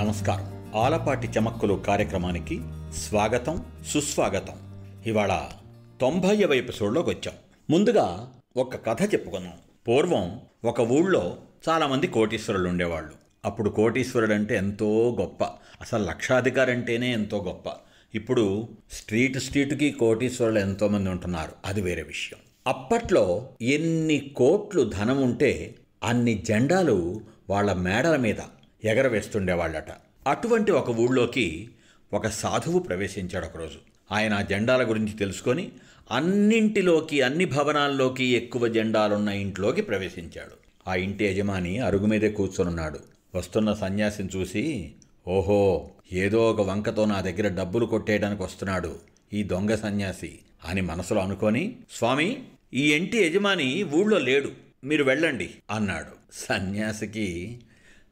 నమస్కారం. ఆలపాటి చమక్కులు కార్యక్రమానికి స్వాగతం సుస్వాగతం. ఇవాళ తొంభైవ ఎపిసోడ్లోకి వచ్చాం. ముందుగా ఒక కథ చెప్పుకున్నాం పూర్వం ఒక ఊళ్ళో చాలామంది కోటీశ్వరులు ఉండేవాళ్ళు. అప్పుడు కోటీశ్వరుడు అంటే ఎంతో గొప్ప. అసలు లక్షాధికారి అంటేనే ఎంతో గొప్ప. ఇప్పుడు స్ట్రీట్ స్ట్రీట్కి కోటీశ్వరులు ఎంతోమంది ఉంటున్నారు. అది వేరే విషయం. అప్పట్లో ఎన్ని కోట్లు ధనం ఉంటే అన్ని జెండాలు వాళ్ళ మేడల మీద ఎగరవేస్తుండేవాళ్ళట. అటువంటి ఒక ఊళ్ళోకి ఒక సాధువు ప్రవేశించాడు ఒకరోజు. ఆయన ఆ జెండాల గురించి తెలుసుకొని అన్నింటిలోకి అన్ని భవనాల్లోకి ఎక్కువ జెండాలున్న ఇంట్లోకి ప్రవేశించాడు. ఆ ఇంటి యజమాని అరుగు మీదే కూర్చొనున్నాడు. వస్తున్న సన్యాసిని చూసి ఓహో ఏదో ఒక వంకతో నా దగ్గర డబ్బులు కొట్టేయడానికి వస్తున్నాడు ఈ దొంగ సన్యాసి అని మనసులో అనుకొని స్వామి ఈ ఇంటి యజమాని ఊళ్ళో లేడు మీరు వెళ్ళండి అన్నాడు. సన్యాసికి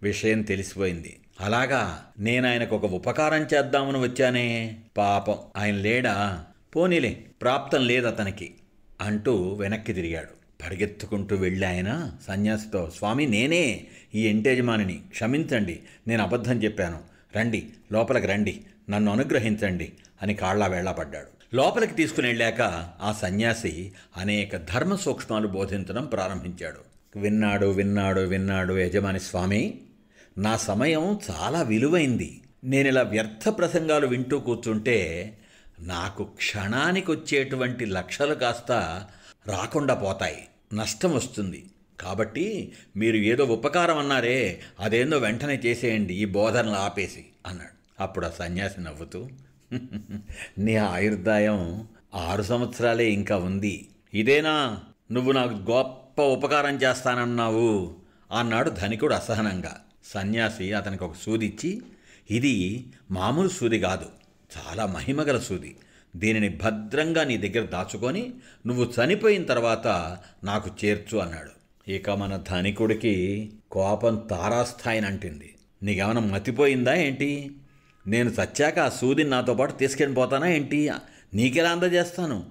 విషయం తెలిసిపోయింది. అలాగా నేను ఆయనకు ఒక ఉపకారం చేద్దామని వచ్చానే. పాపం. ఆయన లేడా? పోనీలే ప్రాప్తం లేదు అతనికి అంటూ వెనక్కి తిరిగాడు. పరిగెత్తుకుంటూ వెళ్ళి ఆయన సన్యాసితో స్వామి నేనే ఈ ఎంటేజమానిని క్షమించండి నేను అబద్ధం చెప్పాను. రండి లోపలికి రండి నన్ను అనుగ్రహించండి అని కాళ్ళ వేళ్ళాపడ్డాడు లోపలికి తీసుకుని వెళ్ళాక ఆ సన్యాసి అనేక ధర్మ సూక్ష్మాలు బోధించడం ప్రారంభించాడు. విన్నాడు విన్నాడు విన్నాడు యజమాని స్వామి నా సమయం చాలా విలువైంది. నేను ఇలా వ్యర్థ ప్రసంగాలు వింటూ కూర్చుంటే నాకు క్షణానికి వచ్చేటువంటి లక్షలు కాస్త రాకుండా పోతాయి. నష్టం వస్తుంది. కాబట్టి మీరు ఏదో ఉపకారం అన్నారే అదేందో వెంటనే చేసేయండి ఈ బోధనలు ఆపేసి అన్నాడు. అప్పుడు ఆ సన్యాసి నవ్వుతూ నీ ఆయుర్దాయం ఆరు సంవత్సరాలే ఇంకా ఉంది. ఇదేనా? నువ్వు నాకు గొప్ప ఉపకారం చేస్తానన్నావు అన్నాడు ధనికుడు అసహనంగా. సన్యాసి అతనికి ఒక సూదిచ్చి ఇది మామూలు సూది కాదు చాలా మహిమగల సూది. దీనిని భద్రంగా నీ దగ్గర దాచుకొని నువ్వు చనిపోయిన తర్వాత నాకు చేర్చు అన్నాడు. ఇక మన ధనికుడికి కోపం తారాస్థాయిని అంటింది. నీకేమైనా మతిపోయిందా ఏంటి? నేను చచ్చాక ఆ సూదిని నాతో పాటు తీసుకెళ్ళి పోతానా ఏంటి? నీకెలా అందజేస్తాను?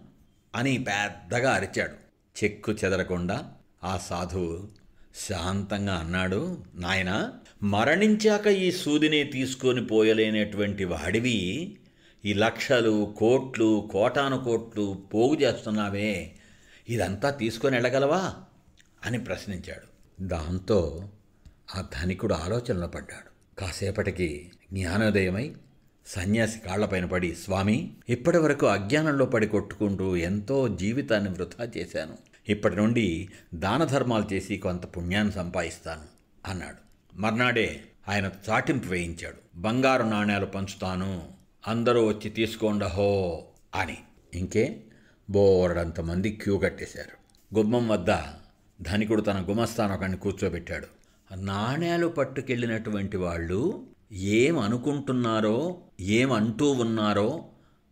అని పెద్దగా అరిచాడు. చెక్కు చెదరకుండా ఆ సాధువు శాంతంగా అన్నాడు నాయన మరణించాక ఈ సూదిని తీసుకొని పోయలేనటువంటి వాడివి. ఈ లక్షలు కోట్లు కోటాను కోట్లు పోగు చేస్తున్నావే. ఇదంతా తీసుకొని వెళ్ళగలవా? అని ప్రశ్నించాడు. దాంతో ఆ ధనికుడు ఆలోచనలో పడ్డాడు. కాసేపటికి జ్ఞానోదయమై సన్యాసి కాళ్ళపైన పడి స్వామి ఇప్పటి వరకు అజ్ఞానంలో పడి కొట్టుకుంటూ ఎంతో జీవితాన్ని వృధా చేశాను. ఇప్పటి నుండి దాన ధర్మాలు చేసి కొంత పుణ్యాన్ని సంపాదిస్తాను అన్నాడు. మర్నాడే ఆయన చాటింపు వేయించాడు. బంగారు నాణ్యాలు పంచుతాను. అందరూ వచ్చి తీసుకోండహో అని. ఇంకే బోరడంతమంది క్యూ కట్టేశారు. గుమ్మం వద్ద ధనికుడు తన గుమస్తాను ఒకడిని కూర్చోబెట్టాడు. నాణ్యాలు పట్టుకెళ్ళినటువంటి వాళ్ళు ఏం అనుకుంటున్నారో ఏమంటూ ఉన్నారో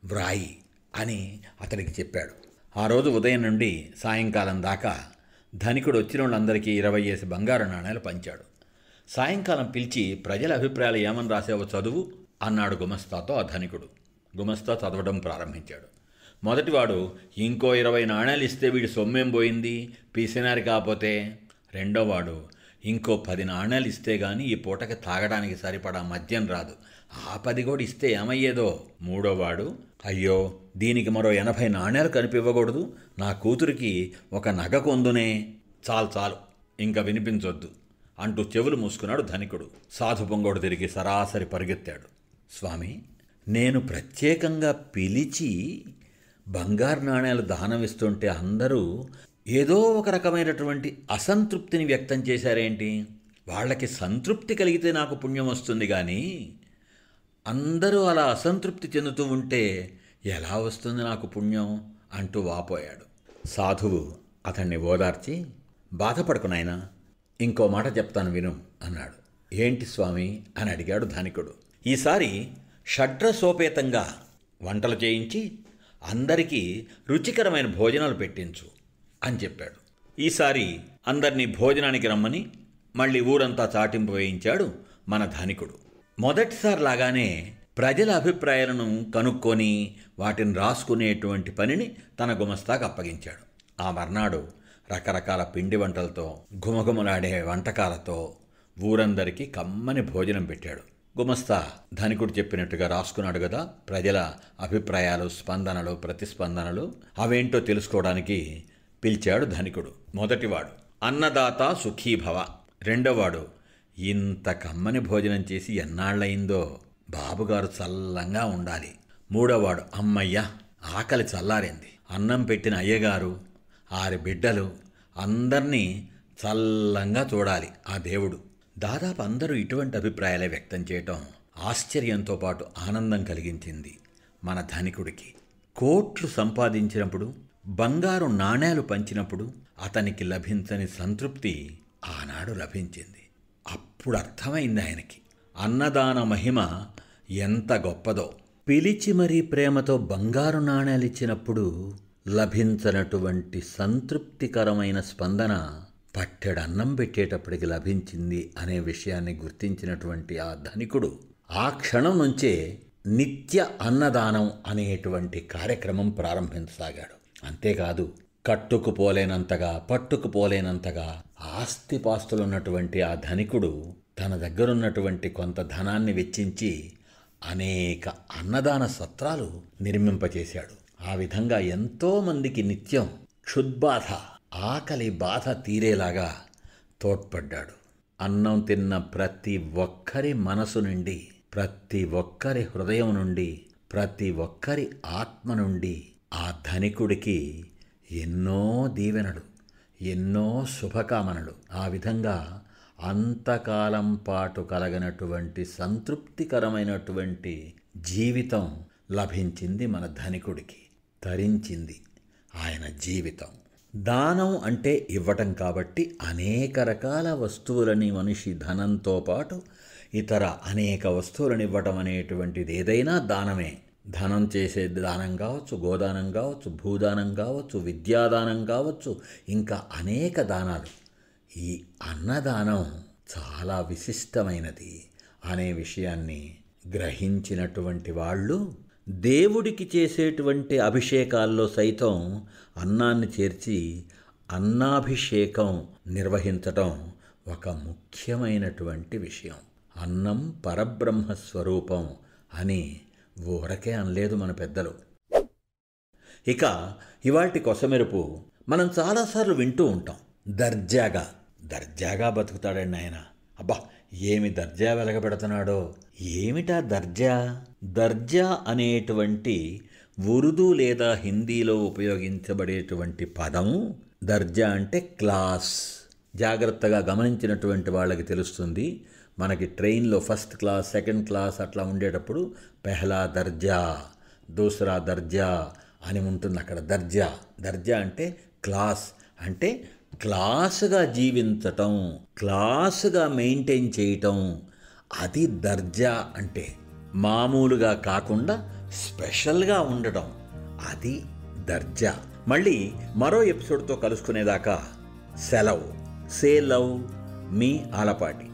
వ్రాయి అని అతనికి చెప్పాడు. ఆ రోజు ఉదయం నుండి సాయంకాలం దాకా ధనికుడు వచ్చిన వాళ్ళందరికీ ఇరవై వేసి బంగారు నాణ్యాలు పంచాడు. సాయంకాలం పిలిచి ప్రజల అభిప్రాయాలు ఏమని రాసావో చదువు అన్నాడు గుమస్తాతో ఆ ధనికుడు. గుమస్తా చదవడం ప్రారంభించాడు. మొదటివాడు ఇంకో ఇరవై నాణ్యాలు ఇస్తే వీడి సొమ్మేం పోయింది? పీసినారి కాకపోతే. రెండోవాడు ఇంకో పది నాణ్యాలు ఇస్తే గాని ఈ పూటకి తాగడానికి సరిపడా మద్యం రాదు. ఆ పది కూడా ఇస్తే ఏమయ్యేదో? మూడోవాడు అయ్యో దీనికి మరో ఎనభై నాణ్యాలు కనిపివ్వకూడదు. నా కూతురికి ఒక నగ కొందునే. చాలు చాలు ఇంకా వినిపించొద్దు అంటూ చెవులు మూసుకున్నాడు ధనికుడు. సాధు పొంగోడు తిరిగి సరాసరి పరిగెత్తాడు. స్వామి నేను ప్రత్యేకంగా పిలిచి బంగారు నాణ్యాలు దానం ఇస్తుంటే అందరూ ఏదో ఒక రకమైనటువంటి అసంతృప్తిని వ్యక్తం చేశారేంటి? వాళ్ళకి సంతృప్తి కలిగితే నాకు పుణ్యం వస్తుంది కానీ అందరూ అలా అసంతృప్తి చెందుతూ ఉంటే ఎలా వస్తుంది నాకు పుణ్యం? అంటూ వాపోయాడు. సాధువు అతన్ని ఓదార్చి బాధపడకు నాయనా ఇంకో మాట చెప్తాను విను అన్నాడు. ఏంటి స్వామి? అని అడిగాడు ధనికుడు. ఈసారి షడ్రసోపేతంగా వంటలు చేయించి అందరికీ రుచికరమైన భోజనాలు పెట్టించు. అని చెప్పాడు. ఈసారి అందరినీ భోజనానికి రమ్మని మళ్ళీ ఊరంతా చాటింపు వేయించాడు మన ధనికుడు. మొదటిసారి లాగానే ప్రజల అభిప్రాయాలను కనుక్కొని వాటిని రాసుకునేటువంటి పనిని తన గుమస్తాకు అప్పగించాడు. ఆ మర్నాడు రకరకాల పిండి వంటలతో ఘుమఘుమలాడే వంటకాలతో ఊరందరికీ కమ్మని భోజనం పెట్టాడు. గుమస్తా ధనికుడు చెప్పినట్టుగా రాసుకున్నాడు కదా ప్రజల అభిప్రాయాలు స్పందనలు ప్రతిస్పందనలు అవేంటో తెలుసుకోవడానికి పిలిచాడు ధనికుడు. మొదటివాడు అన్నదాత సుఖీభవ. రెండోవాడు ఇంత కమ్మని భోజనం చేసి ఎన్నాళ్ళయిందో బాబుగారు చల్లంగా ఉండాలి. మూడోవాడు అమ్మయ్య ఆకలి చల్లారింది. అన్నం పెట్టిన అయ్యగారు ఆరి బిడ్డలు అందరినీ చల్లంగా చూడాలి ఆ దేవుడు. దాదాపు అందరూ ఇటువంటి అభిప్రాయాలే వ్యక్తం చేయటం ఆశ్చర్యంతో పాటు ఆనందం కలిగించింది మన ధనికుడికి. కోట్లు సంపాదించినప్పుడు బంగారు నాణేలు పంచినప్పుడు అతనికి లభించని సంతృప్తి ఆనాడు లభించింది. అప్పుడు అర్థమైంది ఆయనకి. అన్నదాన మహిమ ఎంత గొప్పదో. పిలిచి మరీ ప్రేమతో బంగారు నాణేలు ఇచ్చినప్పుడు లభించనటువంటి సంతృప్తికరమైన స్పందన పట్టెడన్నం పెట్టేటప్పటికి లభించింది అనే విషయాన్ని గుర్తించినటువంటి ఆ ధనికుడు ఆ క్షణం నుంచే నిత్య అన్నదానం అనేటువంటి కార్యక్రమం ప్రారంభించసాగాడు. అంతేకాదు కట్టుకుపోలేనంతగా పట్టుకుపోలేనంతగా ఆస్తిపాస్తులున్నటువంటి ఆ ధనికుడు తన దగ్గరున్నటువంటి కొంత ధనాన్ని వెచ్చించి అనేక అన్నదాన సత్రాలు నిర్మింపచేశాడు. ఆ విధంగా ఎంతోమందికి నిత్యం క్షుద్బాధ ఆకలి బాధ తీరేలాగా తోడ్పడ్డాడు. అన్నం తిన్న ప్రతి ఒక్కరి మనసు నుండి ప్రతి ఒక్కరి హృదయం నుండి ప్రతి ఒక్కరి ఆత్మ నుండి ఆ ధనికుడికి ఎన్నో దీవెనలు ఎన్నో శుభకామనలు. ఆ విధంగా అంతకాలం పాటు కలగనటువంటి సంతృప్తికరమైనటువంటి జీవితం లభించింది మన ధనికుడికి తరించింది ఆయన జీవితం. దానం అంటే ఇవ్వటం కాబట్టి అనేక రకాల వస్తువులని మనిషి ధనంతో పాటు ఇతర అనేక వస్తువులను ఇవ్వటం అనేటువంటిది ఏదైనా దానమే. ధనం చేసే దానం కావచ్చు గోదానం కావచ్చు భూదానం కావచ్చు విద్యాదానం కావచ్చు ఇంకా అనేక దానాలు. ఈ అన్నదానం చాలా విశిష్టమైనది అనే విషయాన్ని గ్రహించినటువంటి వాళ్ళు దేవుడికి చేసేటువంటి అభిషేకాల్లో సైతం అన్నాన్ని చేర్చి అన్నాభిషేకం నిర్వహించటం ఒక ముఖ్యమైనటువంటి విషయం. అన్నం పరబ్రహ్మ స్వరూపం అని ఊరకే అనలేదు మన పెద్దలు. ఇక ఇవాటి కొసమెరుపు మనం చాలాసార్లు వింటూ ఉంటాం. దర్జాగా. దర్జాగా బతుకుతాడండి ఆయన అబ్బా ఏమి దర్జా వెలగబెడుతున్నాడో. ఏమిటా దర్జా? దర్జా అనేటువంటి ఉర్దూ లేదా హిందీలో ఉపయోగించబడేటువంటి పదం దర్జా అంటే క్లాస్. జాగ్రత్తగా గమనించినటువంటి వాళ్ళకి తెలుస్తుంది. మనకి ట్రైన్లో ఫస్ట్ క్లాస్ సెకండ్ క్లాస్ అట్లా ఉండేటప్పుడు పెహలా దర్జా దూసరా దర్జా అని ఉంటుంది అక్కడ. దర్జా దర్జా అంటే క్లాస్. అంటే క్లాసుగా జీవించటం క్లాసుగా మెయింటైన్ చేయటం అది దర్జా అంటే మామూలుగా కాకుండా స్పెషల్గా ఉండటం అది దర్జా. మళ్ళీ మరో ఎపిసోడ్తో కలుసుకునేదాకా సెలవు. సే లవ్ మీ ఆలపాటి.